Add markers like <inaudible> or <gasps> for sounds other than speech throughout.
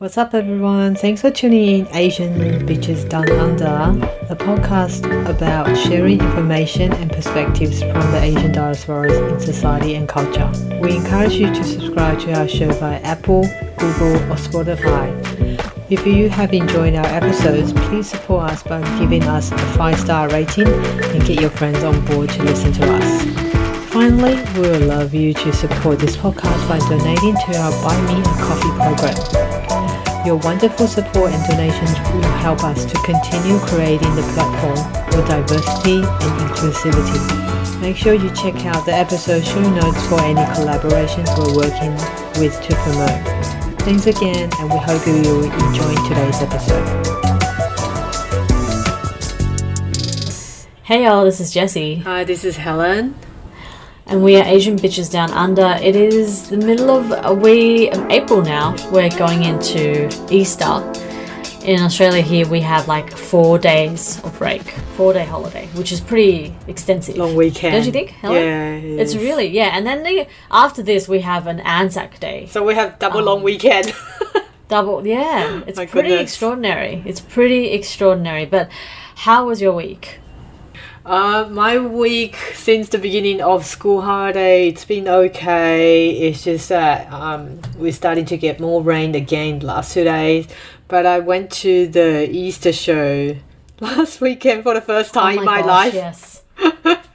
What's up, everyone? Thanks for tuning in Asian Bitches Down Under, a podcast about sharing information and perspectives from the Asian diasporas in society and culture. We encourage you to subscribe to our show via Apple, Google, or Spotify. If you have enjoyed our episodes, please support us by giving us a five star rating and get your friends on board to listen to us. Finally, we would love you to support this podcast by donating to our Buy Me a Coffee program. Your wonderful support and donations will help us to continue creating the platform for diversity and inclusivity. Make sure you check out the episode show notes for any collaborations we're working with to promote. Thanks again, and we hope you will enjoy today's episode. Hey y'all, this is Jessie, Hi, this is Helen. And we are Asian Bitches Down Under. It is the middle of uh, we um, April now. We're going into Easter. In Australia, here we have like four days of break, four day holiday, which is pretty extensive. Long weekend. Don't you think? Yeah, it It's really yeah, and then the, after this we have an Anzac Day. So we have double Um, long weekend. <laughs> Double, yeah, it's My pretty goodness. extraordinary. It's pretty extraordinary. But how was your week? Uh, my week since the beginning of school holiday, it's been okay. It's just that um, we're starting to get more rain again last two days. But I went to the Easter show <laughs> last weekend for the first time oh in my gosh, life. Yes.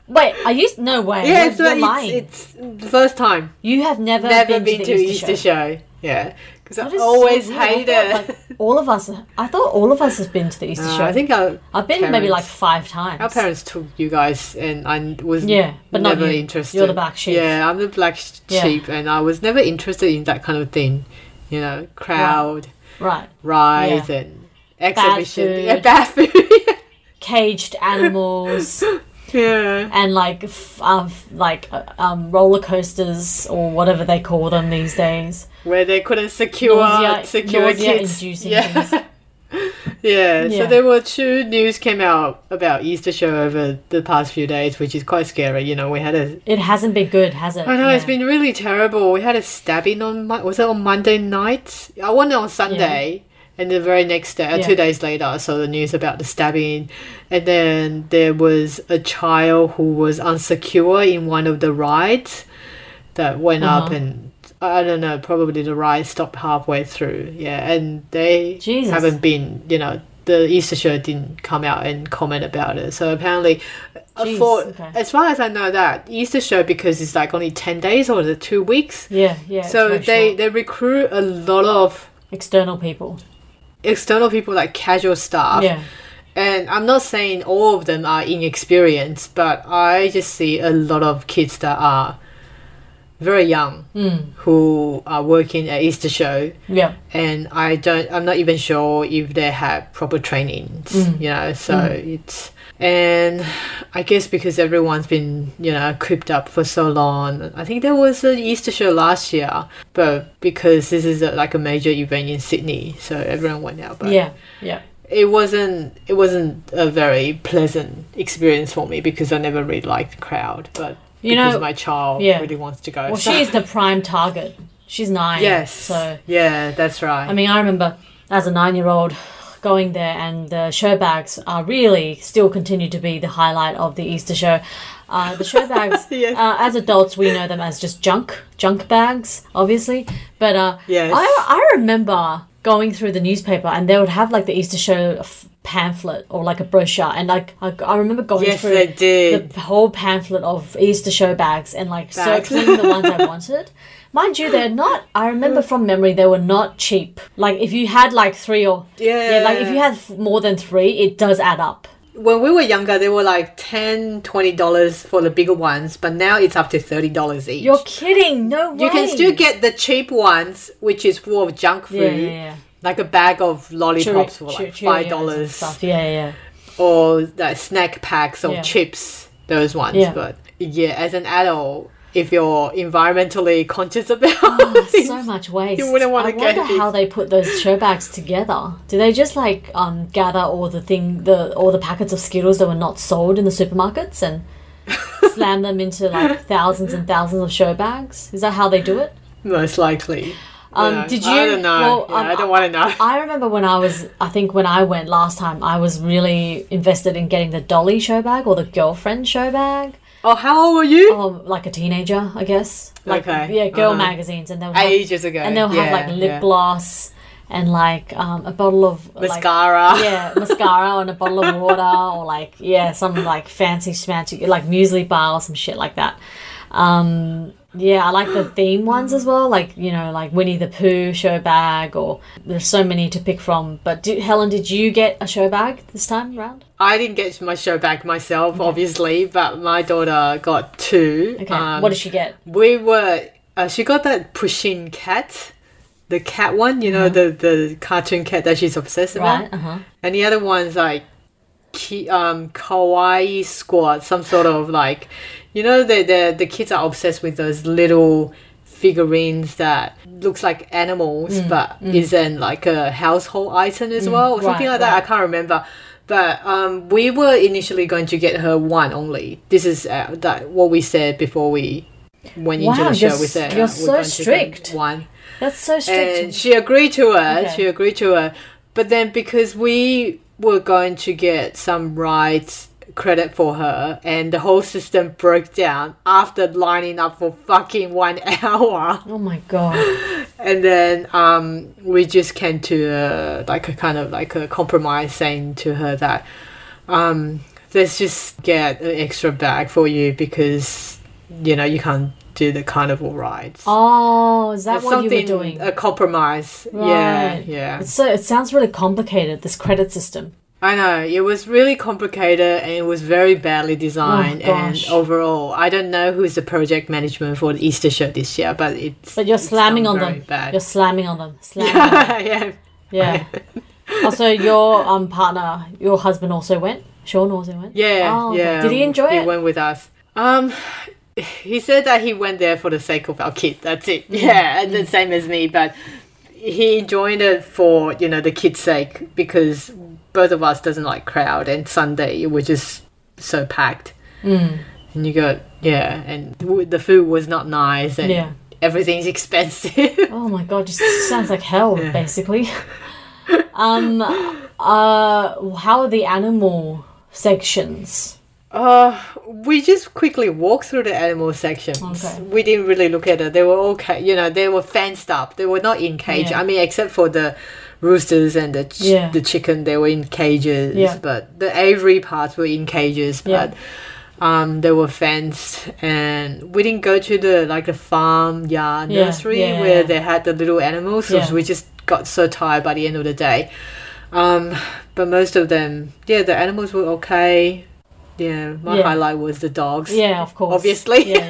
Wait, are you? No way. <laughs> Yeah, you're, so you're it's, lying. it's the first time. You have never, Never been, been, to, the Easter, show. Yeah, because I so always weird. Hate it. like, all of us. I thought all of us have been to the Easter Uh, show. I think our, I've been maybe like five times. our parents took you guys, and I was Yeah, but not never you. interested. You're the black sheep. Yeah, I'm the black sh- Yeah. sheep, and I was never interested in that kind of thing. You know, crowd, Right. rides, and exhibition. food. Yeah, bad food. <laughs> Caged animals <laughs> yeah. and like f- uh, like uh, um, roller coasters or whatever they call them these days. Where they couldn't secure Nausea- secure kids. nausea-inducing Yeah. yeah. <laughs> Yeah. So there were two news came out about Easter show over the past few days, which is quite scary. You know, we had a It hasn't been good, has it? I know it's Yeah. been really terrible. We had a stabbing on was it on Monday night? I went on Sunday, and the very next day, uh, Yeah. two days later, I saw the news about the stabbing, and then there was a child who was unsecure in one of the rides that went up, Uh-huh. and I don't know, probably the ride stopped halfway through. Yeah, and they Jesus. haven't been, you know. The Easter show didn't come out and comment about it, so apparently, uh, Jeez, for okay. as far as I know, that Easter show because it's like only ten days or the two weeks, Yeah, yeah. so they short. they recruit a lot of external people. External people like casual staff. Yeah. And I'm not saying all of them are inexperienced, but I just see a lot of kids that are very young Mm. who are working at Easter show Yeah. and I don't I'm not even sure if they have proper trainings Mm. you know so it's and I guess because everyone's been you know cooped up for so long I think there was an Easter show last year but because this is a, like a major event in Sydney so everyone went out but Yeah. Yeah. it wasn't it wasn't a very pleasant experience for me because I never really liked the crowd but You because know- my child yeah. really wants to go Well, so- she's the prime target. She's nine. yes So yeah that's right I mean, I remember as a nine-year-old going there, and the show bags are really still continue to be the highlight of the Easter show. Uh, the show <laughs> bags, Yes. uh, as adults, we know them as just junk, junk bags, obviously. But uh, Yes. I I remember going through the newspaper, and they would have like the Easter show f- pamphlet or like a brochure, and like I, I remember going yes through the whole pamphlet of Easter show bags and like Bags. circling the ones I <laughs> wanted. Mind you, they're not. I remember mm. from memory they were not cheap. Like if you had like three or Yeah. like if you had more than three, it does add up. when we were younger they were like 10 20 dollars for the bigger ones but now it's up to 30 dollars each You're kidding? No way. you can still get the cheap ones which is full of junk food yeah, yeah. like a bag of lollipops for like five dollars. Yeah, yeah, yeah. or like snack packs of Yeah. chips those ones Yeah. but yeah as an adult if you're environmentally conscious about Oh, so much waste. you wouldn't wanna I get wonder how they put those show bags together. Do they just like um, gather all the thing, the all the packets of Skittles that were not sold in the supermarkets and <laughs> slam them into like thousands and thousands of show bags? Is that how they do it? most likely Um, Yeah, did you? I don't know. Well, Yeah, um, I don't want to know. I remember when I was, I think when I went last time, I was really invested in getting the Dolly show bag or the girlfriend show bag. Oh, how old were you? Oh, like a teenager, I guess. Like, Okay, Yeah, girl uh-huh. magazines, and they'll have, Ages ago. and they'll have Yeah, like lip yeah. gloss and like um, a bottle of like, mascara. yeah, mascara and a bottle of water, or like yeah, some like fancy schmancy like muesli bar or some shit like that. Um, yeah, I like the theme ones as well, like you know, like Winnie the Pooh show bag, or there's so many to pick from. But do, Helen, did you get a show bag this time round? I didn't get my show bag myself, obviously, but my daughter got two. Okay, Um, what did she get? We were. Uh, she got that Pusheen cat, the cat one. You know, the the cartoon cat that she's obsessed about. Uh huh. And the other one's like, ki- um, kawaii squad, some sort of like, you know, the the the kids are obsessed with those little figurines that looks like animals but isn't like a household item as well or something right, like that. right. I can't remember. But um, we were initially going to get her one only. This is uh, that what we said before we went into Wow, the show. you're We said you're uh, so we're going to get strict. one That's so strict. and she agreed to it. Okay. She agreed to it. But then because we were going to get some rights credit for her, and the whole system broke down after lining up for fucking one <laughs> hour, oh my god. <laughs> and then um, we just came to a, like a kind of like a compromise, saying to her that um, let's just get an extra bag for you because you know you can't do the carnival rides. Oh, is that It's what you were doing? A compromise. Yeah, Right. yeah. It's so it sounds really complicated. This credit system. I know. It was really complicated and it was very badly designed. Oh, and overall, I don't know who's the project management for the Easter show this year, but it's. But you're it's slamming on them. Bad. You're slamming on them. Slamming <laughs> on them. yeah. Yeah. <laughs> also, your um partner, your husband also went. Sean also went. Yeah. Oh, yeah. Did he enjoy he it? He went with us. Um, he said that he went there for the sake of our kid. That's it. Mm. Yeah, and the same as me, but he joined it for you know the kids' sake because both of us doesn't like crowd, and Sunday it was just so packed. Mm. And you got yeah, and w- the food was not nice, and Yeah. everything's <laughs> expensive. Oh my god, just sounds like hell, Yeah. basically. um, uh, how are the animal sections? Uh, we just quickly walked through the animal sections. Okay. We didn't really look at it. They were okay, you know, they were fenced up. They were not in cage. Yeah. I mean, except for the roosters and the ch- Yeah. the chicken, they were in cages. Yeah. But the aviary parts were in cages. Yeah. But um, they were fenced, and we didn't go to the like the farm yard Yeah, nursery yeah, where yeah. they had the little animals. So Yeah. we just got so tired by the end of the day. Um, but most of them, yeah, the animals were okay. Yeah, my Yeah. highlight was the dogs. Yeah, of course. Obviously. Yeah,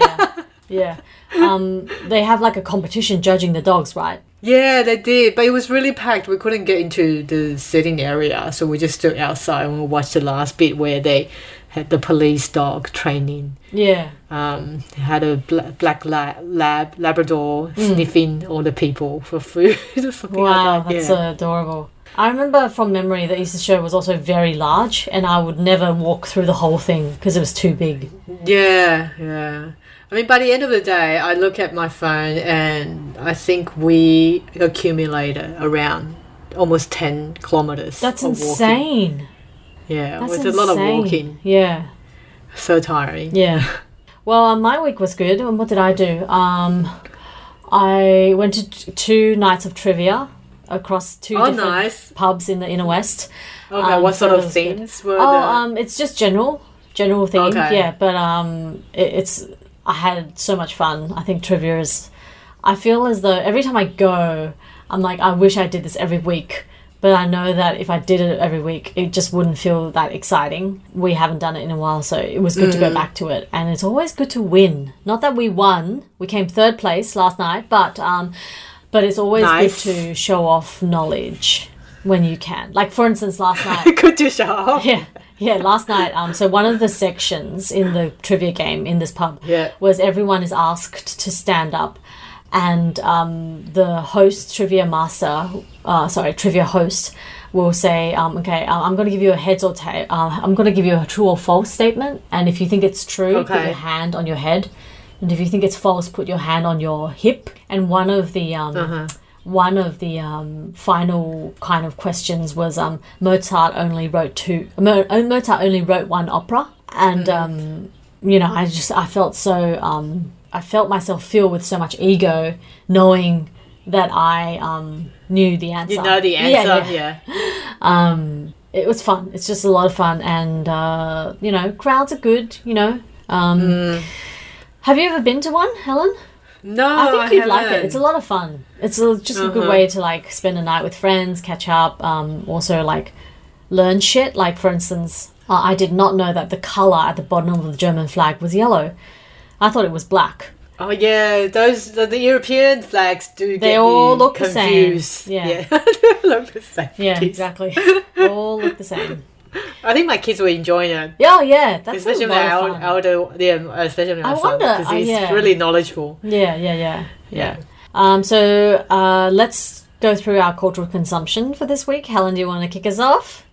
yeah. yeah. Um, they have like a competition judging the dogs, right? Yeah, they did, but it was really packed. We couldn't get into the sitting area, so we just stood outside and we watched the last bit where they had the police dog training. Yeah. Um, had a bla- black la- lab Labrador Mm. sniffing all the people for food <laughs> Wow, like that. that's yeah. adorable. I remember from memory the Easter show was also very large, and I would never walk through the whole thing because it was too big. Yeah, yeah. I mean, by the end of the day, I look at my phone and I think we accumulated around almost 10 kilometers. That's walking. insane. Yeah, That's insane. a lot of walking. Yeah. So tiring. Yeah. Well, um, my week was good. And what did I do? Um, I went to t- two nights of trivia across two Oh, different nice. pubs in the inner west. Okay, Um, what sort that of was good. themes were Oh, the... um, it's just general, general theme. Okay. Yeah, but um, it, it's I had so much fun. I think trivia is. I feel as though every time I go, I'm like, I wish I did this every week. But I know that if I did it every week, it just wouldn't feel that exciting. We haven't done it in a while, so it was good to Mm. go back to it. And it's always good to win. Not that we won; we came third place last night, but um, but it's always Nice. good to show off knowledge when you can. Like for instance, last <laughs> night. Good to show off. Yeah, yeah. Last night, um, so one of the sections in the trivia game in this pub Yeah. was everyone is asked to stand up, and um, the host, trivia master, uh, sorry, trivia host, will say, um, okay, uh, I'm going to give you a heads or tail. Uh, I'm going to give you a true or false statement, and if you think it's true, put your hand on your head, and if you think it's false, put your hand on your hip. And one of the um, Uh-huh. One of the um, final kind of questions was um, Mozart only wrote two. Mo- uh, Mozart only wrote one opera, and um, you know, I just I felt so um, I felt myself filled with so much ego, knowing that I um, knew the answer. You know the Yeah, answer. yeah. Yeah. <laughs> Um, it was fun. It's just a lot of fun, and uh, you know, crowds are good. You know. Um, Mm. Have you ever been to one, Helen? No, I think you'd like it. It's a lot of fun. It's a, just a good Uh-huh. way to like spend a night with friends, catch up. Um, also like learn shit. Like for instance, uh, I did not know that the color at the bottom of the German flag was yellow. I thought it was black. Oh yeah, those the, the European flags do. They get all you look the same. confused. Yeah. <laughs> they look the same. Yeah, exactly. <laughs> All look the same. I think my kids were enjoying it, Yeah, yeah. That's especially a my lot el- of fun. elder, yeah, especially my I son, because uh, he's yeah. really knowledgeable. Yeah, yeah, yeah, Yeah. Um, so uh, let's go through our cultural consumption for this week. Helen, do you want to kick us off?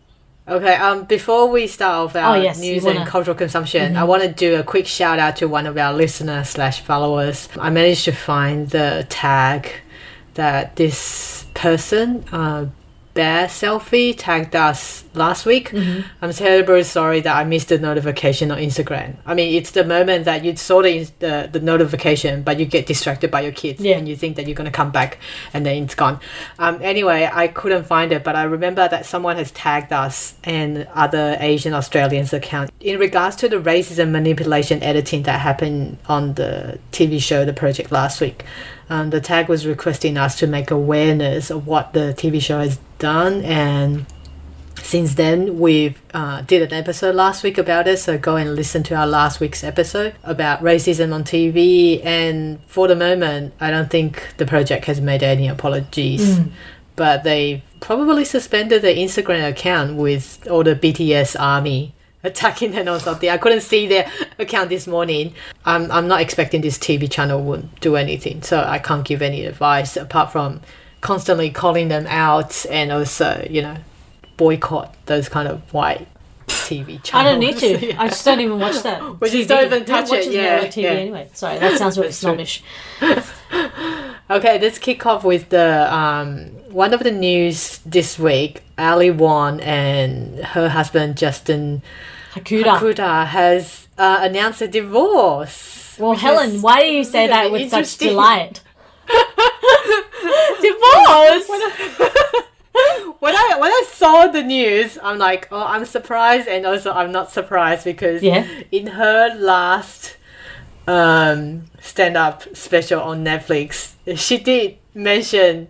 Okay, um, before we start off our Oh, yes, news wanna- Mm-hmm. and cultural consumption, I want to do a quick shout out to one of our listeners slash followers. I managed to find the tag that this person, uh, Bear Selfie, tagged us last week. Mm-hmm. I'm terribly sorry that I missed the notification on Instagram. I mean, it's the moment that you saw the, the, the notification, but you get distracted by your kids Yeah. and you think that you're going to come back and then it's gone. Um, anyway, I couldn't find it, but I remember that someone has tagged us and other Asian Australians account in regards to the racism manipulation editing that happened on the TV show The Project last week. Um, the tag was requesting us to make awareness of what the TV show has done and since then we've uh, did an episode last week about it so go and listen to our last week's episode about racism on tv and for the moment i don't think the project has made any apologies. But they probably suspended their instagram account with all the bts army attacking them or something i couldn't see their account this morning i'm, I'm not expecting this tv channel would do anything so i can't give any advice apart from constantly calling them out and also you know boycott those kind of white TV channels. I don't need to. Yeah. <laughs> I just don't even watch that. <laughs> We just don't even touch it, yeah, TV yeah. anyway. Sorry, that sounds really That's true. snobbish. <laughs> Okay, let's kick off with the um, one of the news this week. Ali Wong and her husband Justin Hakuta. Kuda has uh, announced a divorce. Well, Helen, why do you say that with such delight? <laughs> divorce. <laughs> when I when I saw the news, I'm like, oh, I'm surprised, and also I'm not surprised because Yeah. in her last um, stand up special on Netflix, she did mention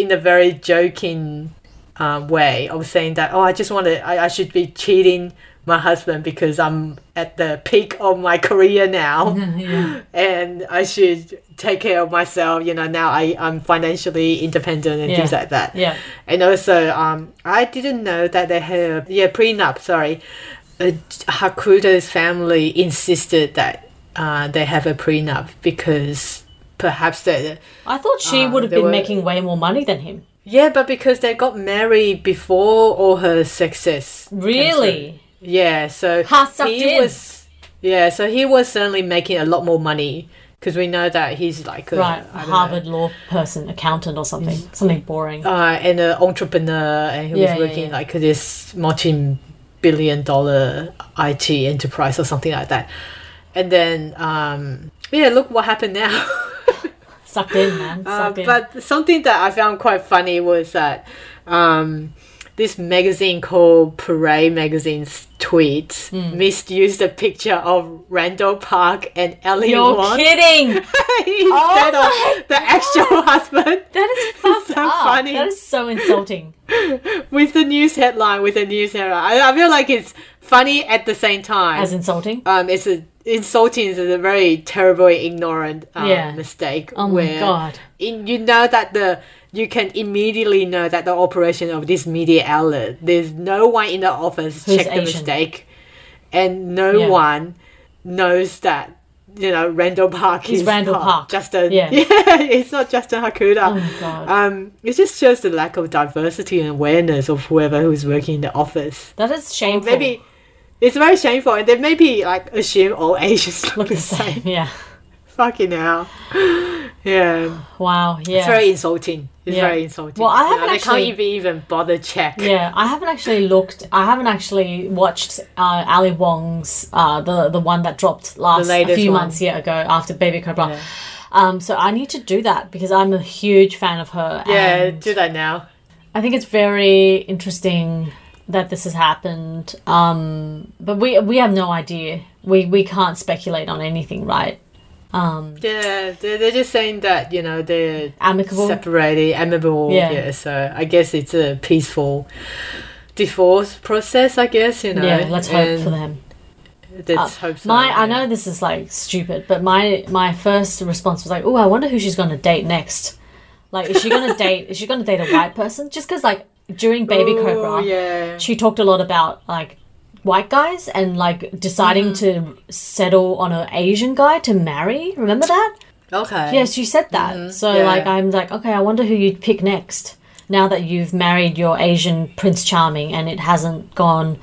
in a very joking um, way of saying that, oh, I just want to, I, I should be cheating my husband because I'm at the peak of my career now <laughs> yeah. and I should take care of myself. You know, now I, I'm financially independent and Yeah. things like that. Yeah. And also, um, I didn't know that they had a yeah prenup. Sorry, uh, Hakuta's family insisted that uh, they have a prenup because perhaps they I thought she Uh, would have been were- making way more money than him. yeah, but because they got married before all her success. Really? Yeah. So he in. was. Yeah, so he was certainly making a lot more money because we know that he's like a, Right. Don't know, Harvard law person, accountant or something. Something boring. uh, and an entrepreneur, and he Yeah, was yeah, working yeah. like this multi-billion dollar IT enterprise or something like that. And then, um, yeah, look what happened now. <laughs> Sucked in, man. Uh, in. but something that I found quite funny was that um, this magazine called Parade Magazine's tweets Hmm. misused a picture of Randall Park and Ali You're Wong kidding! <laughs> instead Oh of the actual <laughs> husband. That is fucked so up. funny. That is so insulting. <laughs> with the news headline with the news headline. I, I feel like it's funny at the same time. As insulting. um, it's a insulting is a very terrible, ignorant um, Yeah. mistake. Oh my god. In, you know that the you can immediately know that the operation of this media outlet. There's no one in the office Who's check the mistake, and no Yeah. one knows that. You know, Randall Park He's is Randall not Park. Justin. <laughs> Yeah. it's not Justin Hakuta. Oh my god. Um, it just shows the lack of diversity and awareness of whoever who's working in the office. that is shameful. Maybe it's very shameful, and they maybe like assume all <laughs> Asians look, the same. Yeah. Fucking hell. Yeah. Wow. Yeah. It's very insulting. It's Yeah. very insulting. Well, I haven't actually- can't even, even bother check. Yeah, I haven't actually looked. I haven't actually watched uh, Ali Wong's uh, the the one that dropped last a few one. months yeah, ago after Baby Cobra. Yeah. Um, so I need to do that because I'm a huge fan of her. Yeah, do that now. I think it's very interesting that this has happened. Um, but we we have no idea. We we can't speculate on anything, right? Um, Yeah, they're, they're just saying that, you know, they're amicable. separated, amicable. Yeah. Yeah. so I guess it's a peaceful divorce process, I guess, you know. yeah, let's hope and for them. Let's hope so. My, I know this is like stupid, but my my first response was like, "Oh, I wonder who she's going to date next. Like, is she going <laughs> to date? Is she going to date a white person? Just because, like, during Baby Oh, Cobra, yeah. she talked a lot about like white guys and like deciding Mm-hmm. to settle on an Asian guy to marry. Remember that? Okay. Yeah, she said that. So Mm-hmm. Yeah. like, I'm like, okay, I wonder who you'd pick next. Now that you've married your Asian Prince Charming and it hasn't gone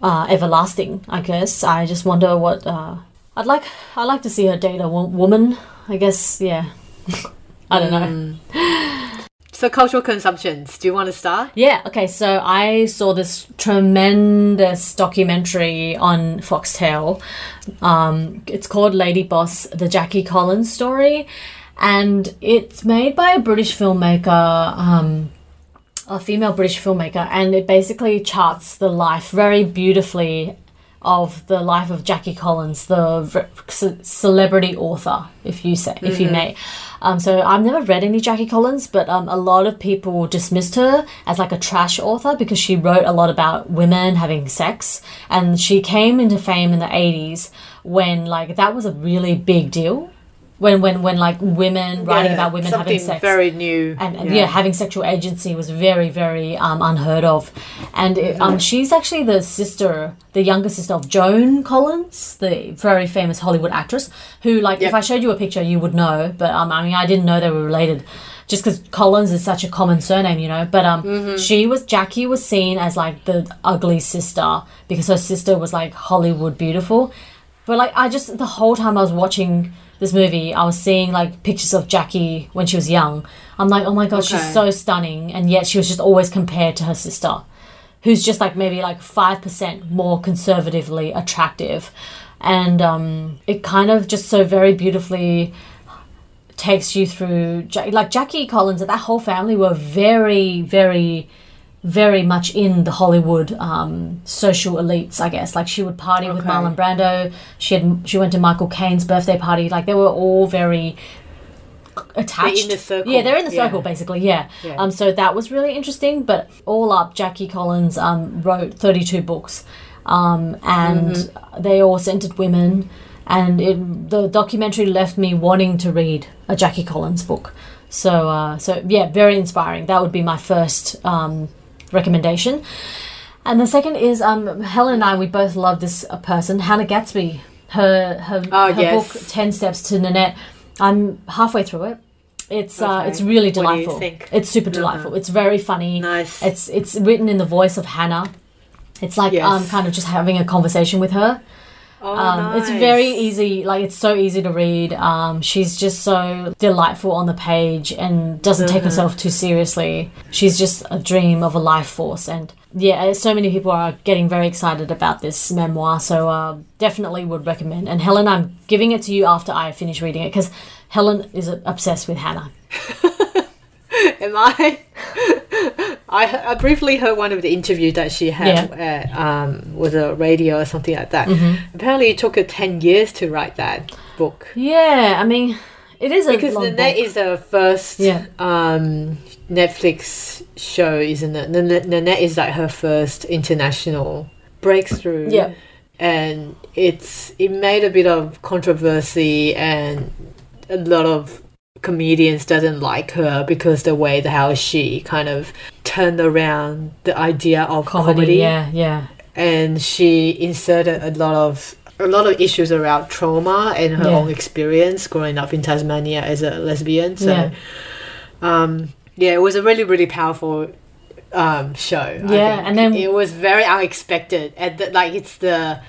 uh, everlasting, I guess. I just wonder what uh, I'd like. I'd like to see her date a wo- woman. I guess. Yeah. <laughs> I don't know. <laughs> So cultural consumptions. Do you want to start? Yeah, okay, so I saw this tremendous documentary on Foxtel. Um, it's called Lady Boss, the Jackie Collins story, and it's made by a British filmmaker, um, a female British filmmaker, and it basically charts the life very beautifully of the life of Jackie Collins, the ce- celebrity author, if you say, if you may. Um, so I've never read any Jackie Collins, but um, a lot of people dismissed her as like a trash author because she wrote a lot about women having sex, and she came into fame in the eighties when like that was a really big deal. When when when like women writing Yeah, about women having something sex. very new. and, and yeah. having sexual agency was very very um, unheard of. And it, um, she's actually the sister the younger sister of joan collins the very famous hollywood actress who like if i showed you a picture you would know. But um, i mean i didn't know they were related just because collins is such a common surname you know? But um, she was jackie was seen as like the ugly sister because her sister was like hollywood beautiful. But like I just the whole time I was watching this movie, I was seeing like pictures of Jackie when she was young. I'm like, oh my god, she's so stunning, and yet she was just always compared to her sister, who's just like maybe like five percent more conservatively attractive, and um, it kind of just so very beautifully takes you through like Jackie Collins and that whole family were very very very much in the Hollywood um, social elites, I guess. Like she would party with Marlon Brando. She had she went to Michael Caine's birthday party. Like they were all very attached. in the circle, Yeah, they're in the yeah. circle basically. Yeah. Yeah. Um. So that was really interesting. But all up, Jackie Collins um wrote thirty two books, um, and Mm-hmm. they all centered women. And it, the documentary left me wanting to read a Jackie Collins book. So, uh, so yeah, very inspiring. That would be my first um, recommendation. And the second is um, Helen and I. We both love this uh, person, Hannah Gadsby. Her her, Oh, her yes. book Ten Steps to Nanette. I'm halfway through it. It's uh, it's really What do you delightful. think? Uh-huh. It's super delightful. It's very funny. Nice. It's it's written in the voice of Hannah. It's like Yes. um, kind of just having a conversation with her. Oh, Um, It's very easy, like it's so easy to read. Um, she's just so delightful on the page and doesn't take herself too seriously. She's just a dream of a life force, and yeah, so many people are getting very excited about this memoir. So uh, definitely would recommend. And Helen, I'm giving it to you after I finish reading it because Helen is obsessed with Hannah. <laughs> <laughs> Am I? I, I briefly heard one of the interviews that she had at, um, with a radio or something like that. Mm-hmm. Apparently, it took her 10 years to write that book. Yeah, I mean, it is a Because Nanette book. is the first Yeah. um, Netflix show, isn't it? Nan- Nanette is like her first international breakthrough. Yeah. And it's it made a bit of controversy and a lot of comedians doesn't like her because the way the how she kind of turned around the idea of comedy. comedy, Yeah, yeah, and she inserted a lot of a lot of issues around trauma and her Yeah. own experience growing up in Tasmania as a lesbian. So, Yeah. um, yeah, it was a really really powerful um, show. I Yeah, think. and then- it was very unexpected. And the, like it's the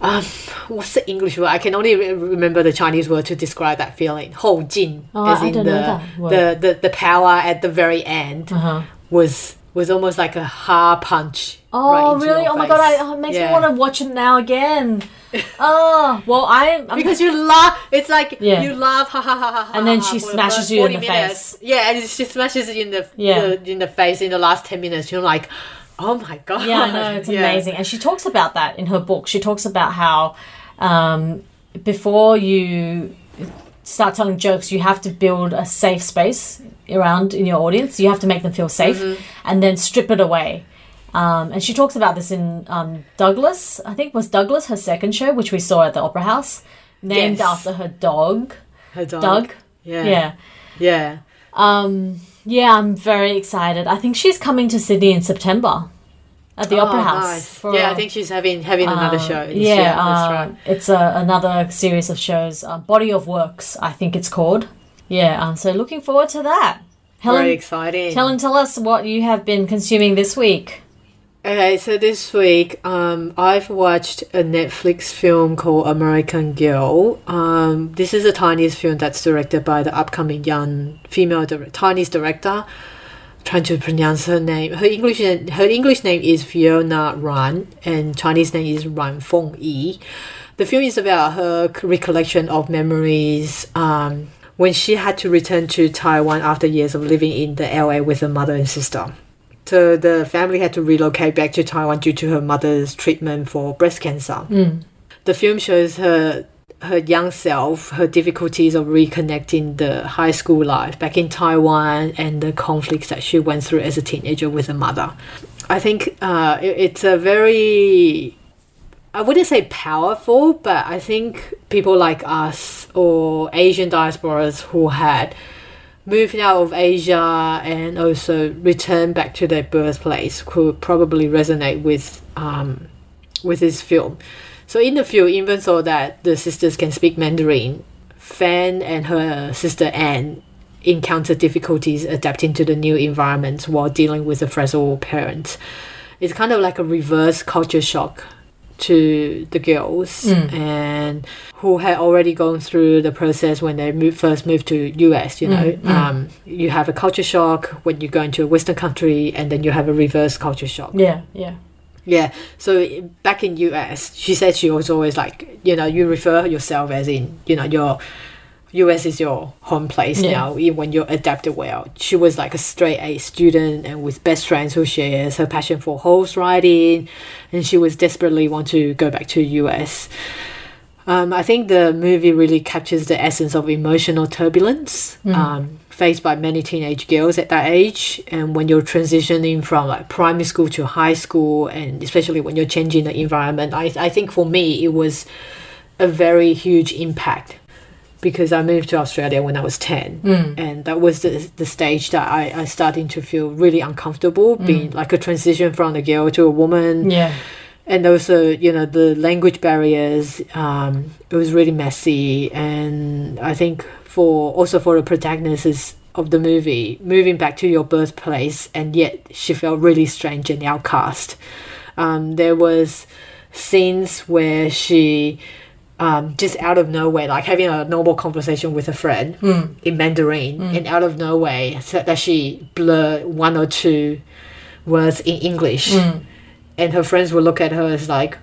um, what's the English word? I can only re- remember the Chinese word to describe that feeling. 后劲, Oh, as I in don't the, know that word. the, the the power at the very end Uh-huh. was was almost like a hard punch. Oh, right really? Oh my god. I, oh, it makes Yeah. me want to watch it now again. oh, well, I, I'm <laughs> because you laugh. It's like Yeah. you laugh, ha ha ha ha. And then she smashes you in 40 the minutes. face. Yeah, and she smashes you in the, Yeah. the in the face in the last ten minutes. You're like, oh my god. Yeah, I know it's <laughs> Yeah. amazing, and she talks about that in her book. She talks about how um, before you start telling jokes, you have to build a safe space around in your audience. You have to make them feel safe, Mm-hmm. and then strip it away. Um, and she talks about this in um, Douglas. I think was Douglas her second show, which we saw at the Opera House, named Yes. after her dog, Her dog. Doug. Yeah. Yeah. Yeah. Um, yeah, I'm very excited. I think she's coming to Sydney in September at the Opera Oh, House. nice. for yeah, I think she's having having another show. yeah, year, that's uh, right. it's a, another series of shows. Uh, Body of Works, I think it's called. Yeah, um, so looking forward to that. Very Helen, exciting. Helen, tell us what you have been consuming this week. Okay, so this week, um, I've watched a Netflix film called American Girl. Um, this is a Chinese film that's directed by the upcoming young female dir- Chinese director. trying to pronounce her name. Her English her English name is Fiona Ran, and Chinese name is Ran Feng Yi. The film is about her recollection of memories um, when she had to return to Taiwan after years of living in the LA with her mother and sister. So the family had to relocate back to Taiwan due to her mother's treatment for breast cancer. The film shows her her young self, her difficulties of reconnecting the high school life back in Taiwan and the conflicts that she went through as a teenager with her mother. I think uh, it- it's a very I wouldn't say powerful, but I think people like us or Asian diasporas who had moved out of Asia and also return back to their birthplace could probably resonate with um, with this film. So in the film, even though that the sisters can speak Mandarin, Fan and her sister Anne encounter difficulties adapting to the new environment while dealing with a frazzled parent. It's kind of like a reverse culture shock to the girls mm. and who had already gone through the process when they moved, first moved to US you mm, know mm. um, you have a culture shock when you go into a western country and then you have a reverse culture shock Yeah, yeah. yeah. So back in US, she said she was always like, you know, you refer yourself as in, you know, your US is your home place Yeah. now when you're adapted well. She was like a straight A student and with best friends who shares her passion for horse riding and she was desperately want to go back to US. Um, I think the movie really captures the essence of emotional turbulence um, faced by many teenage girls at that age. And when you're transitioning from like primary school to high school, and especially when you're changing the environment, I, I think for me it was a very huge impact because I moved to Australia when I was 10. And that was the, the stage that I, I started to feel really uncomfortable, being like a transition from a girl to a woman. Yeah. and also you know the language barriers um, it was really messy. And i think for also for the protagonist of the movie moving back to your birthplace and yet she felt really strange and outcast. Um, there was scenes where she um, just out of nowhere, like having a normal conversation with a friend in Mandarin, and out of nowhere, so that she blurred one or two words in English, and her friends would look at her as like,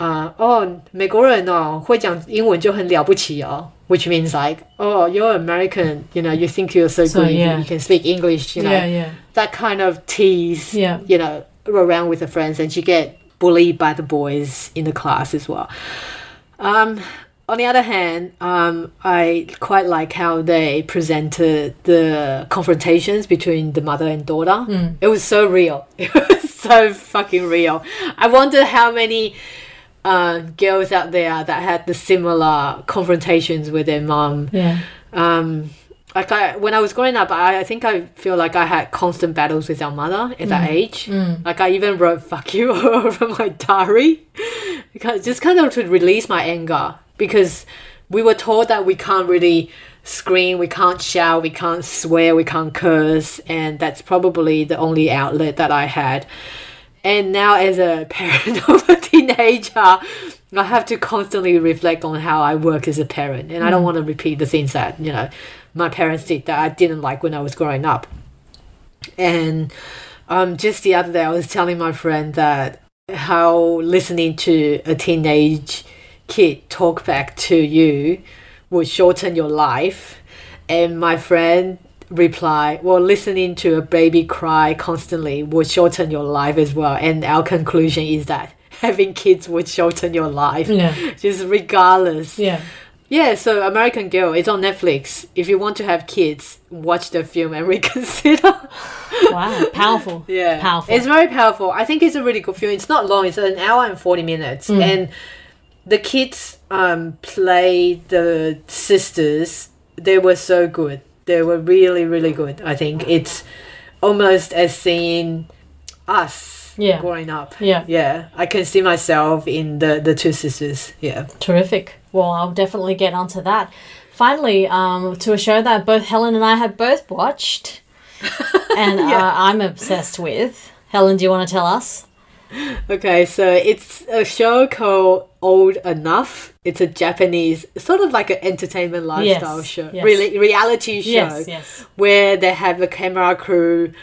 uh, "Oh, 美国人哦，会讲英文就很了不起哦." Which means like, "Oh, you're American, you know, you think you're so, So, good, you- yeah. you can speak English, you know." Yeah, yeah. That kind of tease, Yeah. you know, around with her friends, and she get bullied by the boys in the class as well. Um, on the other hand, um, I quite like how they presented the confrontations between the mother and daughter. It was so real. <laughs> It was so fucking real. I wonder how many uh, girls out there that had the similar confrontations with their mom. Yeah. Um, like I, when I was growing up, I, I think I feel like I had constant battles with our mother at that mm. age. Mm. Like I even wrote "fuck you" <laughs> over my diary, because just kind of to release my anger. Because we were told that we can't really scream, we can't shout, we can't swear, we can't curse, and that's probably the only outlet that I had. And now, as a <laughs> parent of a teenager, I have to constantly reflect on how I work as a parent, and I don't mm. want to repeat the things that you know my parents did that I didn't like when I was growing up. And um, just the other day, I was telling my friend that how listening to a teenage kid talk back to you would shorten your life, and my friend replied, "Well, listening to a baby cry constantly would shorten your life as well." And our conclusion is that <laughs> having kids would shorten your life, Yeah. just regardless. Yeah. Yeah, so American Girl is on Netflix. If you want to have kids, watch the film and <laughs> reconsider. Wow. Powerful. <laughs> yeah, Powerful. It's very powerful. I think it's a really good film. It's not long. It's an hour and forty minutes, Mm. and the kids um play the sisters. They were so good. They were really, really good. I think it's almost as seeing us Yeah. growing up. Yeah. Yeah, I can see myself in the the two sisters. Yeah. Terrific. Well, I'll definitely get onto that. Finally, um, to a show that both Helen and I have both watched, <laughs> and uh, I'm obsessed with. Helen, do you want to tell us? Okay, so it's a show called Old Enough. It's a Japanese, sort of like an entertainment lifestyle Yes, show, yes. really reality show, Yes, yes. where they have a camera crew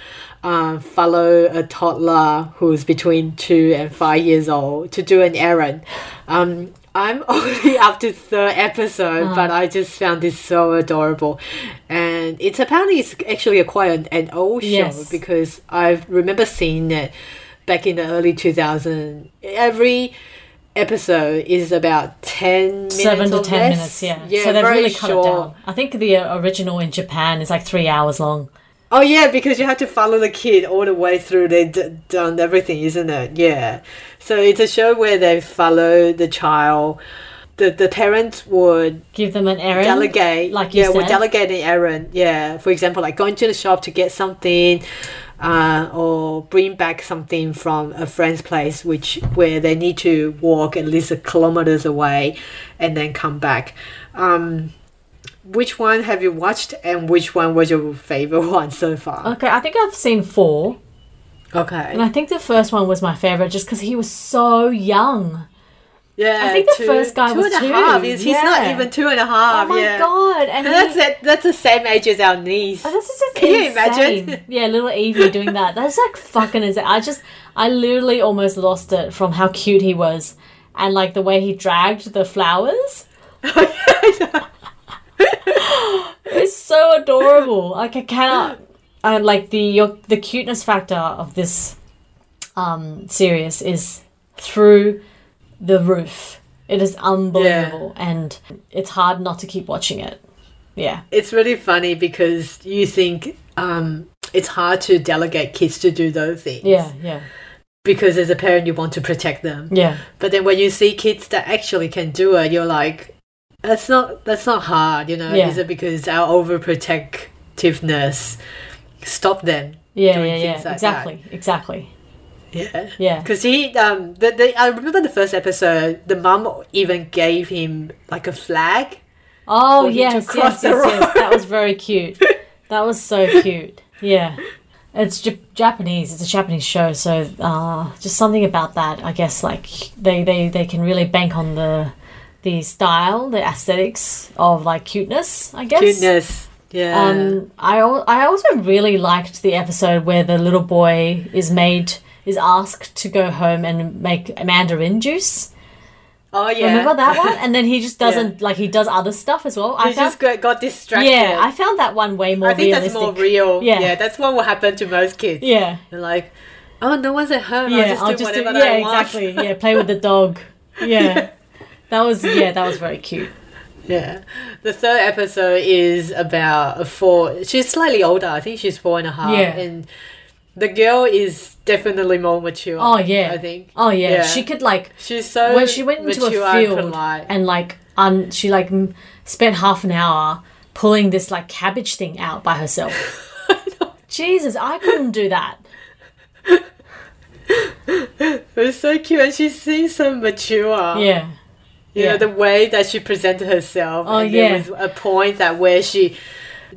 um, follow a toddler who's between two and five years old to do an errand. Um, I'm <laughs> only up to third episode, Uh-huh. but I just found this so adorable, and it's apparently it's actually a quite an, old show Yes. because I remember seeing it back in the early 2000s. Every episode is about 10 minutes Seven to or ten less. minutes, yeah. yeah so they've really cut short. it down. I think the uh, original in Japan is like three hours long. Oh yeah, because you have to follow the kid all the way through. They've d- done everything, isn't it? Yeah. So it's a show where they follow the child. The the parents would Give them an errand. delegate, like you yeah, would said. delegate an errand. Yeah, for example, like going to the shop to get something, uh, or bring back something from a friend's place, which where they need to walk at least a kilometers away, and then come back. Um, which one have you watched, and which one was your favorite <laughs> one so far? Okay, I think I've seen four, Okay. and I think the first one was my favorite just because he was so young. Yeah, I think the first guy two was and a two, half. He's, he's not even two and a half. Oh my yeah. god! <laughs> And And that's he, it. That's the same age as our niece. Oh, this is just Can you imagine? Yeah, little Evie doing that. That's like fucking insane. I just, I literally almost lost it from how cute he was, and like the way he dragged the flowers. <laughs> <laughs> it's so adorable. Like I cannot, I like the your, the cuteness factor of this um series is through the roof. It is unbelievable, and it's hard not to keep watching it. Yeah, It's really funny because you think um, it's hard to delegate kids to do those things. yeah, yeah, Because as a parent, you want to protect them. yeah. But then when you see kids that actually can do it, you're like, that's not that's not hard, you know. Yeah. Is it because our overprotectiveness stop them? Yeah, doing yeah, yeah. like exactly, exactly. Yeah. Yeah. Because he, um, the, the, I remember the first episode. The mum even gave him like a flag. Oh For him to yes, yes, yes, yes. That was very cute. That was so cute. Yeah. It's J- Japanese. It's a Japanese show, so uh, just something about that. I guess like they, they, they can really bank on the the style, the aesthetics of like cuteness. I guess. Cuteness. Yeah. Um, I I also really liked the episode where the little boy is made is asked to go home and make mandarin juice. oh yeah. Remember that one? <laughs> And then he just doesn't like he does other stuff as well. I He found just got, distracted. yeah, I found that one way more I think realistic. that's more real. Yeah. Yeah. That's what will happen to most kids. Yeah, They're like, oh, no one's at home. yeah. I'll just do whatever yeah, I want. exactly. <laughs> Yeah, play with the dog. Yeah, that was yeah, that was very cute. <laughs> Yeah. The third episode is about a four. She's slightly older. I think she's four and a half. Yeah. And the girl is definitely more mature. Oh yeah, I think. Oh yeah, Yeah. she could like She's so when she went into a and field and like un she like m- spent half an hour pulling this like cabbage thing out by herself. <laughs> Jesus, I couldn't do that. <laughs> It was so cute, and she seems so mature. Yeah. You yeah. know, the way that she presented herself. Oh, and yeah. There was a point that where she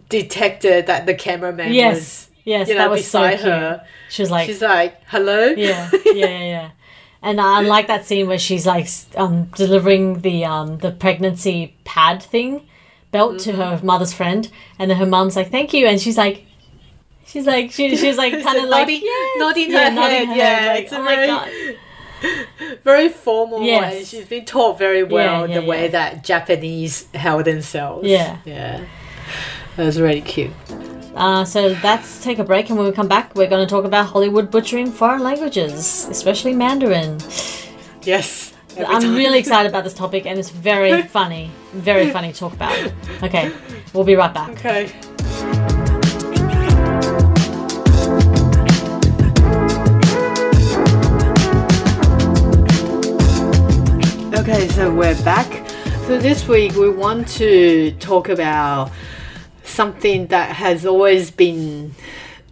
detected that the cameraman Yes. was, Yes, you know, that was beside cute. her. She was like, She's like, hello? yeah, yeah, yeah, yeah. <laughs> And I like that scene where she's like um, delivering the um, the pregnancy pad thing belt to her mother's friend, and then her mom's like, "Thank you," and she's like, she's like, she, she's like <laughs> kind of like nodding, "Yes." nodding Yeah, her nodding head. her yeah, head, like, oh my god, <laughs> very formal Yes. way. She's been taught very well yeah, the way yeah. that Japanese held themselves. Yeah. yeah, that was really cute. Uh, so let's take a break, and when we come back, we're going to talk about Hollywood butchering foreign languages, especially Mandarin. Yes, I'm really excited about this <laughs> topic, and it's very funny, very funny to talk about. Okay, we'll be right back. okay. Okay, so we're back. So this week we want to talk about something that has always been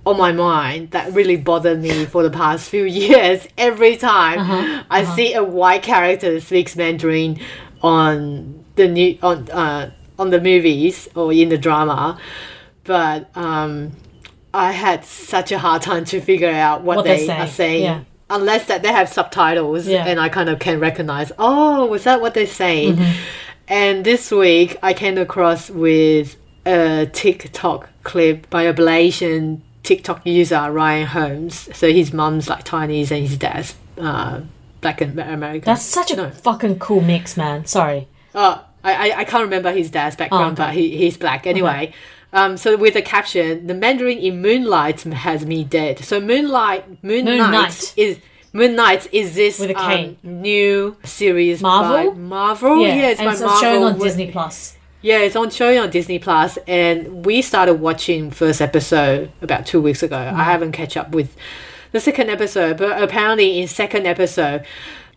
on my mind that really bothered me for the past few <laughs> years. Every time Uh-huh, I see a white character speaks Mandarin on the new on uh, on the movies or in the drama, but um, I had such a hard time to figure out what, What they they say, are saying. yeah. Unless that they have subtitles Yeah. and I kind of can recognize, oh, was that what they're saying? Mm-hmm. And this week I came across with a TikTok clip by a Malaysian TikTok user, Ryan Holmes. So his mum's like Chinese and his dad's uh, black and American. That's such a No. fucking cool mix, man. Sorry. Oh, I, I, I can't remember his dad's background, Oh, okay. but he, he's black. Anyway, um, so with the caption, the Mandarin in Moonlight has me dead. So Moonlight, Moon, Moon Knight Knight. is Moon Knight is this With a K. um, new series Marvel? by Marvel. Yeah, it's and by it's Marvel. showing on Disney Plus. Yeah, it's on showing on Disney Plus, and we started watching first episode about two weeks ago. Mm-hmm. I haven't catch up with the second episode, but apparently in second episode,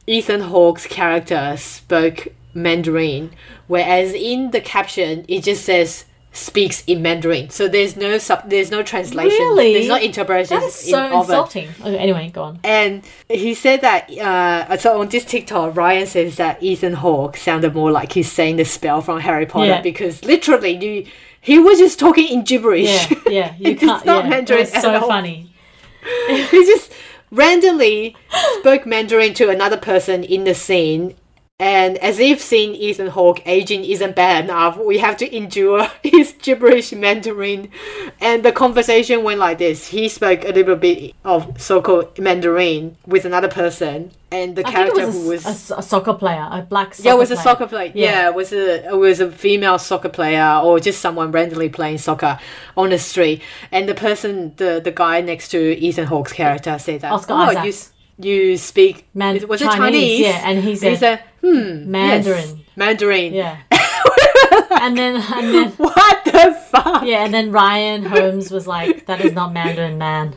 Ethan Hawke's character spoke Mandarin, whereas in the caption it just says speaks in Mandarin. So there's no sub, there's no translation, Really? there's no interpretation That is so of it. insulting. Okay, anyway, go on. And he said that, uh, so on this TikTok, Ryan says that Ethan Hawke sounded more like he's saying the spell from Harry Potter Yeah. because literally you, he was just talking in gibberish. Yeah, <laughs> yeah, you It's can't. not yeah, Mandarin It was at so all. funny. he just randomly spoke Mandarin to another person in the scene. And as if seeing Ethan Hawke aging isn't bad enough, we have to endure <laughs> his gibberish Mandarin. And the conversation went like this. He spoke a little bit of so-called Mandarin with another person, and the I character was who a, was a a soccer player, a black soccer yeah, it was a soccer player. Yeah. Yeah, it was a it was a female soccer player or just someone randomly playing soccer on the street. And the person, the the guy next to Ethan Hawke's character said that, Oscar oh, you Isaacs. you speak Man- was it Chinese, Chinese? yeah, and he said, hmm, Mandarin. yes, Mandarin. Yeah. <laughs> and then and then <laughs> What the fuck? yeah, and then Ryan Holmes was like, "That is not Mandarin, man.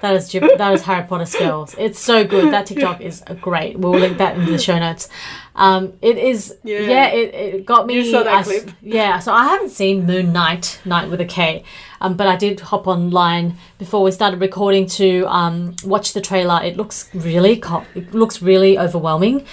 That is that is Harry Potter skills. It's so good. That TikTok is great. We'll link that in the show notes. Um, it is yeah. Yeah. it, it got me. You saw that I clip? Yeah, so I haven't seen Moon Knight, Night with a K, um, but I did hop online before we started recording to um, watch the trailer. It looks really co- it looks really overwhelming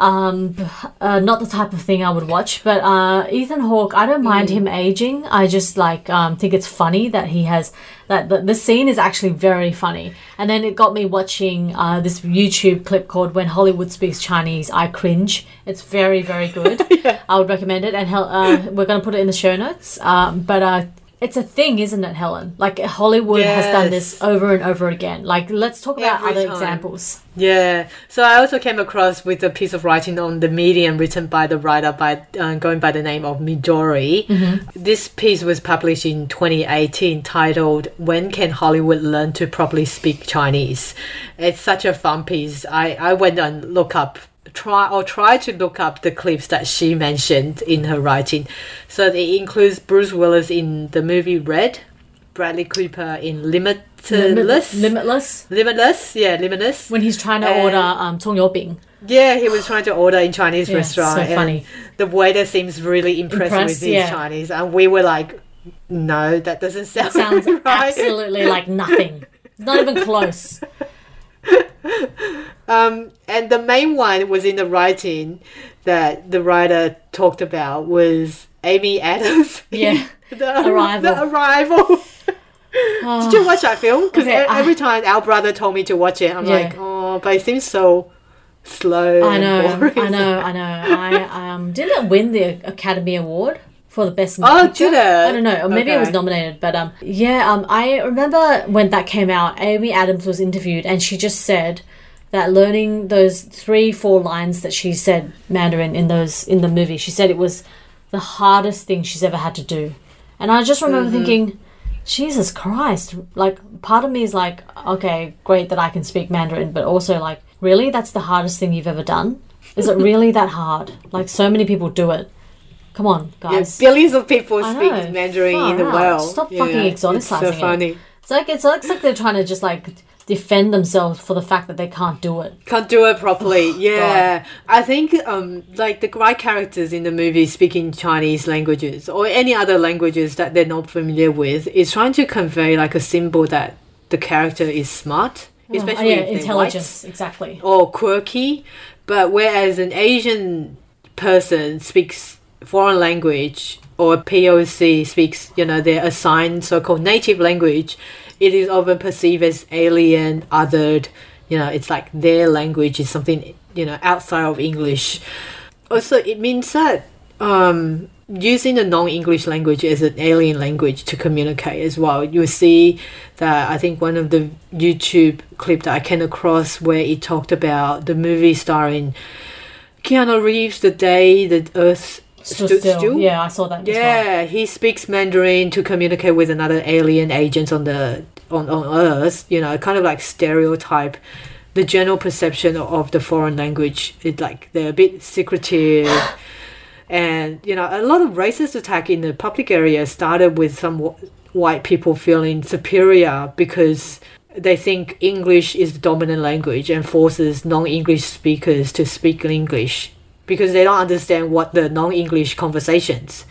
um uh, not the type of thing i would watch but uh ethan hawke i don't mind him aging. I just like um think it's funny that he has that the, the scene is actually very funny. And then it got me watching uh this youtube clip called when hollywood speaks chinese i cringe. It's very very good. <laughs> I would recommend it. And hel- uh, we're going to put it in the show notes. Um but uh it's a thing, isn't it, Helen? Like Hollywood has done this over and over again. Like, let's talk about Every other time. examples. Yeah. So I also came across with a piece of writing on the medium written by the writer by uh, going by the name of Midori. Mm-hmm. This piece was published in 2018 titled When Can Hollywood Learn to Properly Speak Chinese? It's such a fun piece. I, I went and look up try or try to look up the clips that she mentioned in her writing. So it includes Bruce Willis in the movie Red, Bradley Cooper in Limitless, Limitless, Limitless, yeah, Limitless. When he's trying to and order um, Tong Bing. Yeah, he was trying to order in Chinese yeah, restaurant. So funny. The waiter seems really impressed, impressed with his yeah. Chinese, and we were like, "No, that doesn't <laughs> sound that sounds right. absolutely like nothing. Not even close." <laughs> Um, and the main one was in the writing that the writer talked about was Amy Adams. <laughs> Yeah. <laughs> the Arrival. The arrival. <sighs> <laughs> Did you watch that film? Because Okay, I- every time our brother told me to watch it, I'm Yeah. like, oh, but it seems so slow. I and know. I know, I know. I um didn't it win the Academy Award for the best movie. Oh, picture? did it? I don't know, or maybe it was nominated. But um, yeah, um, I remember when that came out. Amy Adams was interviewed, and she just said that learning those three, four lines that she said Mandarin in those in the movie, she said it was the hardest thing she's ever had to do. And I just remember Mm-hmm. thinking, Jesus Christ! Like, part of me is like, okay, great that I can speak Mandarin, but also like, really, that's the hardest thing you've ever done? Is it really that hard? Like, so many people do it. Come on, Yeah, guys. billions of people I speak know. Mandarin in the out. world. Stop Yeah, fucking It's exoticizing so it. funny. It's like it's, looks like they're trying to just like defend themselves for the fact that they can't do it. Can't do it properly. <sighs> yeah, I think um like the right characters in the movie speaking Chinese languages or any other languages that they're not familiar with is trying to convey like a symbol that the character is smart, especially oh, yeah, they're intelligence, exactly. or quirky. But whereas an Asian person speaks foreign language or POC speaks, you know, their assigned so-called native language, it is often perceived as alien, othered. You know, it's like their language is something you know outside of English. Also, it means that um, using the non-English language as an alien language to communicate as well. You see that I think one of the YouTube clip that I came across where it talked about the movie starring Keanu Reeves, the day the Earth Stood stood still. still. Yeah, I saw that. as well. Yeah, he speaks Mandarin to communicate with another alien agent on the on, on Earth. You know, kind of like stereotype the general perception of the foreign language. It like they're a bit secretive. <sighs> And you know, a lot of racist attack in the public area started with some wh- white people feeling superior because they think English is the dominant language and forces non-English speakers to speak English because they don't understand what the non-English conversations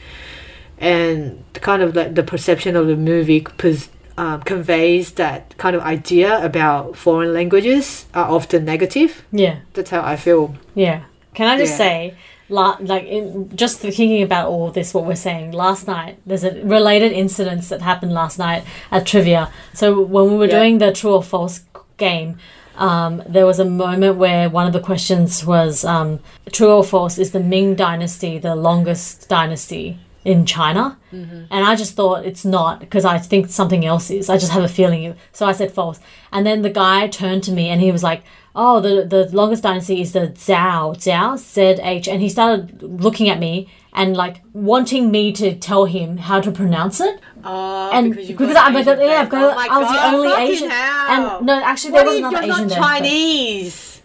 and kind of like the perception of the movie pos- um, conveys that kind of idea about foreign languages are often negative. Yeah. That's how I feel. Yeah. Can I just Yeah. say, la- like, in, just thinking about all this, what we're saying, last night, there's a related incidents that happened last night at trivia. So when we were Yeah. doing the true or false game, um, there was a moment where one of the questions was um, true or false is the Ming dynasty the longest dynasty in China? And I just thought it's not because I think something else is. I just have a feeling. So I said false. And then the guy turned to me and he was like, Oh, the, the longest dynasty is the Zhao, Zhao, Z H. And he started looking at me and like wanting me to tell him how to pronounce it. Oh, And because, I'm like, yeah, because I was the only Asian. And no, actually, there what was another you're Asian not there. but- Chinese?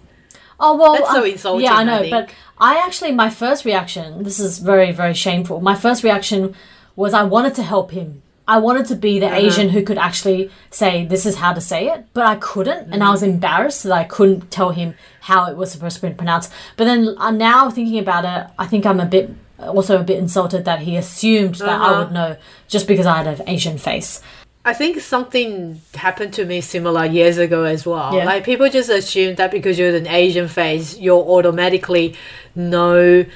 Oh well, That's so um, insulting, Yeah, I know, I but I actually my first reaction. This is very very shameful. My first reaction was I wanted to help him. I wanted to be the Uh-huh. Asian who could actually say this is how to say it, but I couldn't, and I was embarrassed that I couldn't tell him how it was supposed to be pronounced. But then uh, now thinking about it, I think I'm a bit also a bit insulted that he assumed that I Uh-huh. would know just because I had an Asian face. I think something happened to me similar years ago as well. Yeah. Like people just assume that because you're an Asian face, you'll automatically know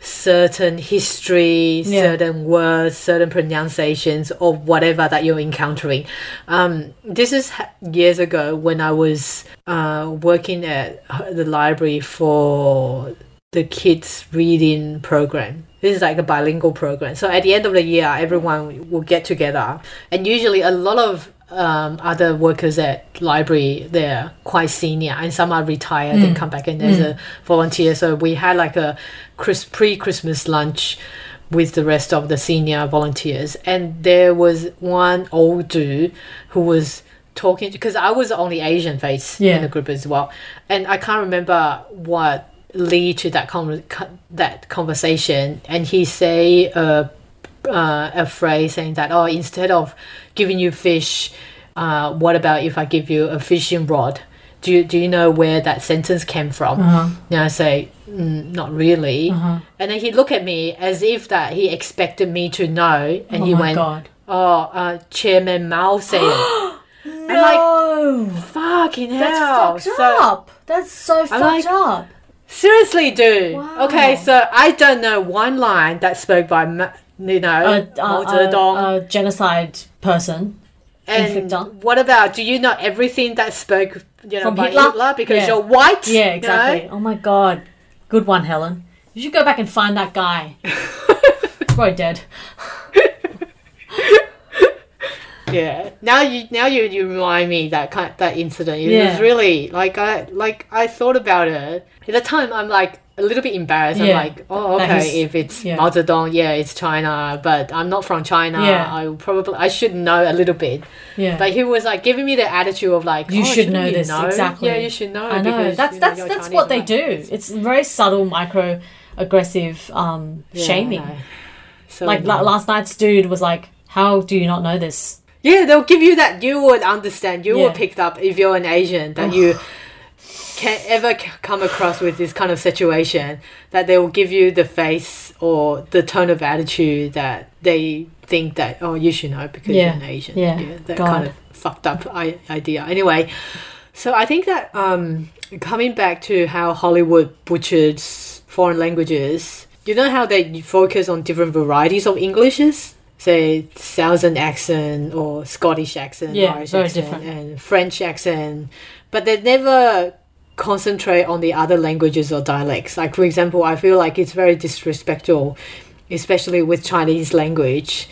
certain history, Yeah. certain words, certain pronunciations or whatever that you're encountering. Um, this is ha- years ago when I was uh, working at the library for the kids reading program. This is like a bilingual program. So at the end of the year, everyone will get together, and usually a lot of um, other workers at library they're quite senior, and some are retired and come back in as a volunteer. So we had like a Chris- pre-Christmas lunch with the rest of the senior volunteers, and there was one old dude who was talking because I was the only Asian face Yeah. in the group as well, and I can't remember what lead to that con- that conversation, and he say uh, uh, a phrase saying that oh instead of giving you fish, uh, what about if I give you a fishing rod? Do you, do you know where that sentence came from? Uh-huh. And I say, mm, not really. And then he looked at me as if that he expected me to know, and oh he went, god! "Oh, uh, Chairman Mao said it." <gasps> No, Fucking hell! that's fucked So- up. That's so fucked like- up. Seriously, dude. Wow. Okay, so I don't know one line that spoke by, you know, a, Mao a, Zedong. a, a genocide person. And what about? Do you know everything that spoke, you know, From by Hitler? Hitler, because Yeah. you're white? Yeah, you know? exactly. Oh my god. Good one, Helen. You should go back and find that guy. <laughs> Probably dead. <laughs> Yeah. Now you now you, you remind me that kind that incident. It Yeah. was really like I like I thought about it at the time. I'm like a little bit embarrassed. Yeah. I'm like, oh okay, if it's yeah. Mao Zedong, yeah, it's China, but I'm not from China. Yeah. I probably I should know a little bit. Yeah. But he was like giving me the attitude of like, You oh, should know you this, exactly. Yeah, you should know. I know. because, that's you know, that's that's Chinese, what they right? do. It's very subtle micro aggressive um Yeah, shaming. So Like la- last night's dude was like, "How do you not know this?" Yeah, they'll give you that. You would understand. You Yeah. would pick up if you're an Asian that you <sighs> can ever come across with this kind of situation that they will give you the face or the tone of attitude that they think that oh you should know because Yeah. you're an Asian. Yeah. that God. kind of fucked up idea. Anyway, so I think that um, coming back to how Hollywood butchers foreign languages, you know how they focus on different varieties of Englishes? Say Southern accent or Scottish accent, Yeah, Irish very accent, different. and French accent, but they never concentrate on the other languages or dialects. Like for example, I feel like it's very disrespectful, especially with Chinese language.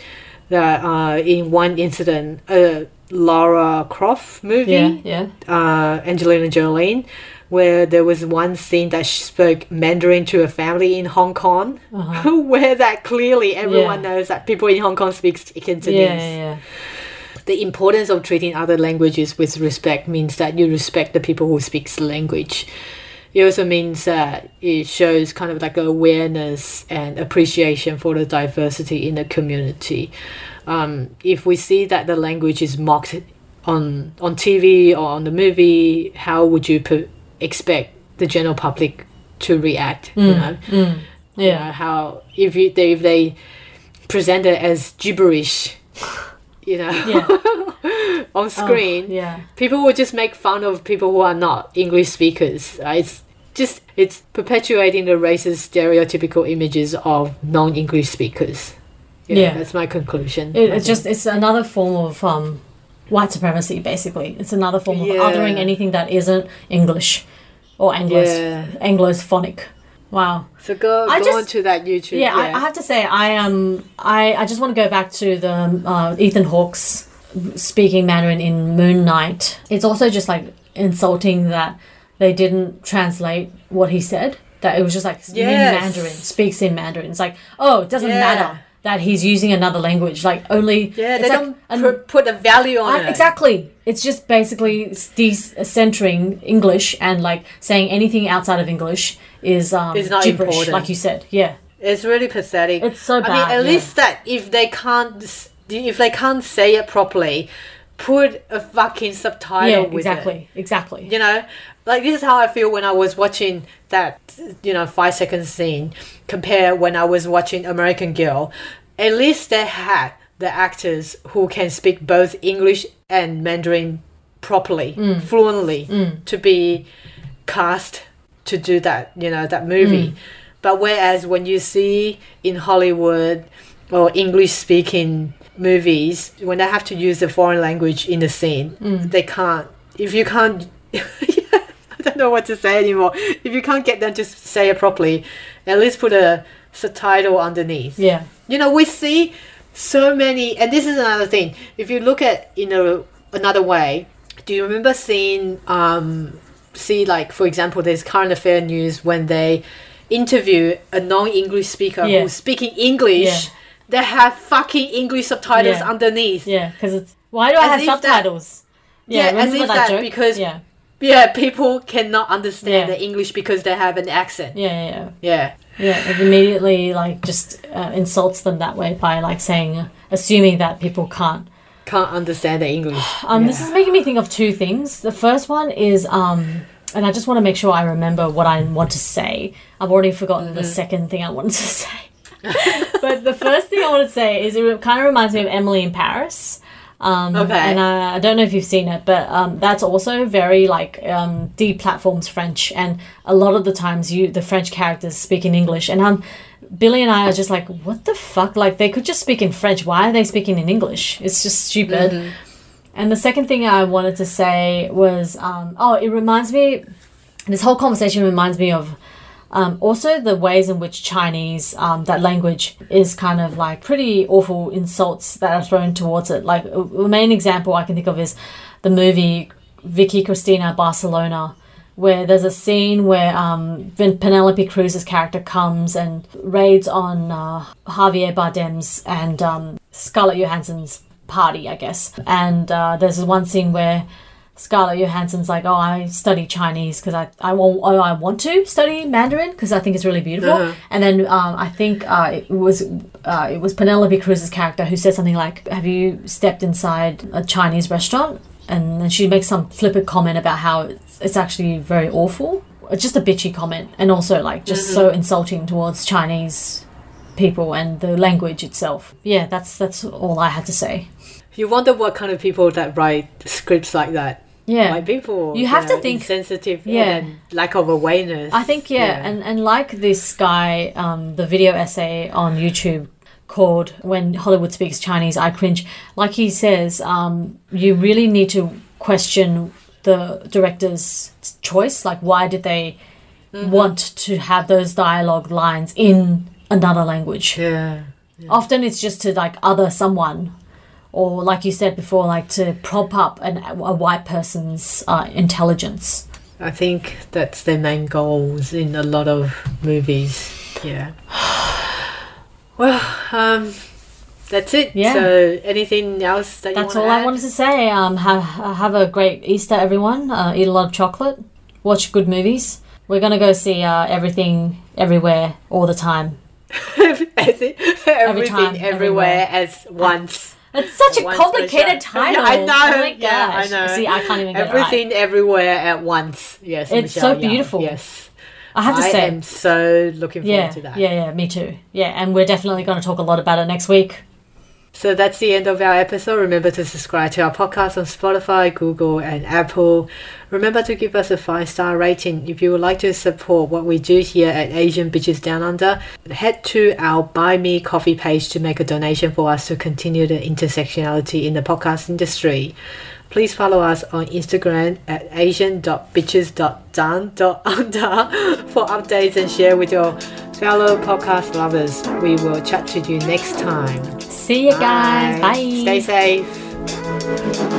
That uh, in one incident, a Lara Croft movie, Yeah, yeah. uh, Angelina Jolie, where there was one scene that she spoke Mandarin to a family in Hong Kong, <laughs> where that clearly everyone Uh-huh. Yeah. knows that people in Hong Kong speak Cantonese. Yeah, yeah. The importance of treating other languages with respect means that you respect the people who speak the language. It also means that it shows kind of like awareness and appreciation for the diversity in the community. Um, if we see that the language is mocked on on TV or on the movie, how would you p- expect the general public to react? You know, Mm, You know, how if you they, if they present it as gibberish, you know, <laughs> Yeah. <laughs> on screen, Oh, yeah. people will just make fun of people who are not English speakers. Uh, It's just it's perpetuating the racist stereotypical images of non-English speakers. Yeah. that's my conclusion. It, it's just it's another form of um, white supremacy. Basically, it's another form of Yeah. othering anything that isn't English or Anglos Yeah. Anglophonic. Wow. so go I go just- on to that YouTube. Yeah, I, I have to say, I um, I, I just want to go back to the um, uh, Ethan Hawke's speaking Mandarin in Moon Knight. It's also just like insulting that they didn't translate what he said. That it was just like in Mandarin, speaks in Mandarin. It's like, oh, it doesn't Yeah. matter that he's using another language. Like only yeah, they like don't an- put, a value on I- it. exactly. It's just basically decentering English and like saying anything outside of English is um, not gibberish, important. like you said. Yeah. It's really pathetic. It's so bad. I mean, at yeah. least that if they can't if they can't say it properly, put a fucking subtitle yeah, with it. exactly, exactly. You know, like this is how I feel when I was watching that, you know, five second scene. Compare when I was watching American Girl. At least they had the actors who can speak both English and Mandarin properly, Mm. fluently, to be cast to do that. You know, that movie. Mm. But whereas when you see in Hollywood or English speaking movies, when they have to use the foreign language in the scene, Mm. they can't. If you can't, <laughs> don't know what to say anymore. If you can't get them to say it properly, at least put a subtitle underneath. Yeah, You know, we see so many, and this is another thing. If you look at in a another way, do you remember seeing um see like for example, there's current affair news when they interview a non-English speaker Yeah. who's speaking English. Yeah. They have fucking English subtitles Yeah. underneath. yeah. Because it's why do I As have if that- subtitles? Yeah, as if that because- yeah, Yeah, people cannot understand Yeah. the English because they have an accent. yeah, yeah, yeah. Yeah. Yeah, it immediately like just uh, insults them that way by like saying, assuming that people can't Can't understand the English. <sighs> Um. This is making me think of two things. The first one is, um, and I just want to make sure I remember what I want to say. I've already forgotten Mm-hmm. the second thing I wanted to <laughs> say. but the first thing I want to say is it kind of reminds me of Emily in Paris. Um, Okay. And I, I don't know if you've seen it, but um, that's also very like um, deplatforms French, and a lot of the times you the French characters speak in English, and um, Billy and I are just like, what the fuck? Like they could just speak in French. Why are they speaking in English? It's just stupid. And the second thing I wanted to say was, um, oh, it reminds me. This whole conversation reminds me of um, also the ways in which Chinese, um, that language, is kind of like pretty awful insults that are thrown towards it. Like a a main example I can think of is the movie Vicky Cristina Barcelona, where there's a scene where um, Penelope Cruz's character comes and raids on uh, Javier Bardem's and um, Scarlett Johansson's party, I guess. And uh, there's one scene where Scarlett Johansson's like, "Oh, I study Chinese because I I want oh, I want to study Mandarin because I think it's really beautiful." Uh-huh. And then um, I think uh, it was uh, it was Penelope Cruz's character who said something like, "Have you stepped inside a Chinese restaurant?" And then she makes some flippant comment about how it's, it's actually very awful. It's just a bitchy comment, and also like just so insulting towards Chinese people and the language itself. Yeah, that's that's all I had to say. You wonder what kind of people that write scripts like that. Yeah. Like people. You have to think- Sensitive. Yeah. Lack of awareness. I think yeah, and and like this guy, um, the video essay on YouTube called "When Hollywood Speaks Chinese, I Cringe." Like he says, um, you really need to question the director's choice. Like, why did they want to have those dialogue lines in another language? Yeah. Often it's just to like other someone. Or, like you said before, like to prop up an, a white person's uh, intelligence. I think that's their main goals in a lot of movies. Yeah. <sighs> Well, um, that's it. Yeah. So, anything else that you That's all to I wanted to say. Um, have have a great Easter, everyone. Uh, eat a lot of chocolate. Watch good movies. We're gonna go see uh, everything, everywhere, all the time. <laughs> <laughs> everything, everything time, everywhere, everywhere. as once. It's such a complicated <laughs> title. I know. Oh my gosh. Yeah, I know. See, I can't even get Everything, everywhere at once. Yes. It's Michelle so beautiful. Yes. I have to I say. I am so looking forward yeah, to that. yeah, yeah. Me too. Yeah, and we're definitely going to talk a lot about it next week. So that's the end of our episode. Remember to subscribe to our podcast on Spotify, Google, and Apple. Remember to give us a five star rating. If you would like to support what we do here at Asian Bitches Down Under, head to our Buy Me Coffee page to make a donation for us to continue the intersectionality in the podcast industry. Please follow us on Instagram at asian.bitches.down.under <laughs> for updates and share with your fellow podcast lovers. We will chat to you next time. See you guys. Bye. Stay safe.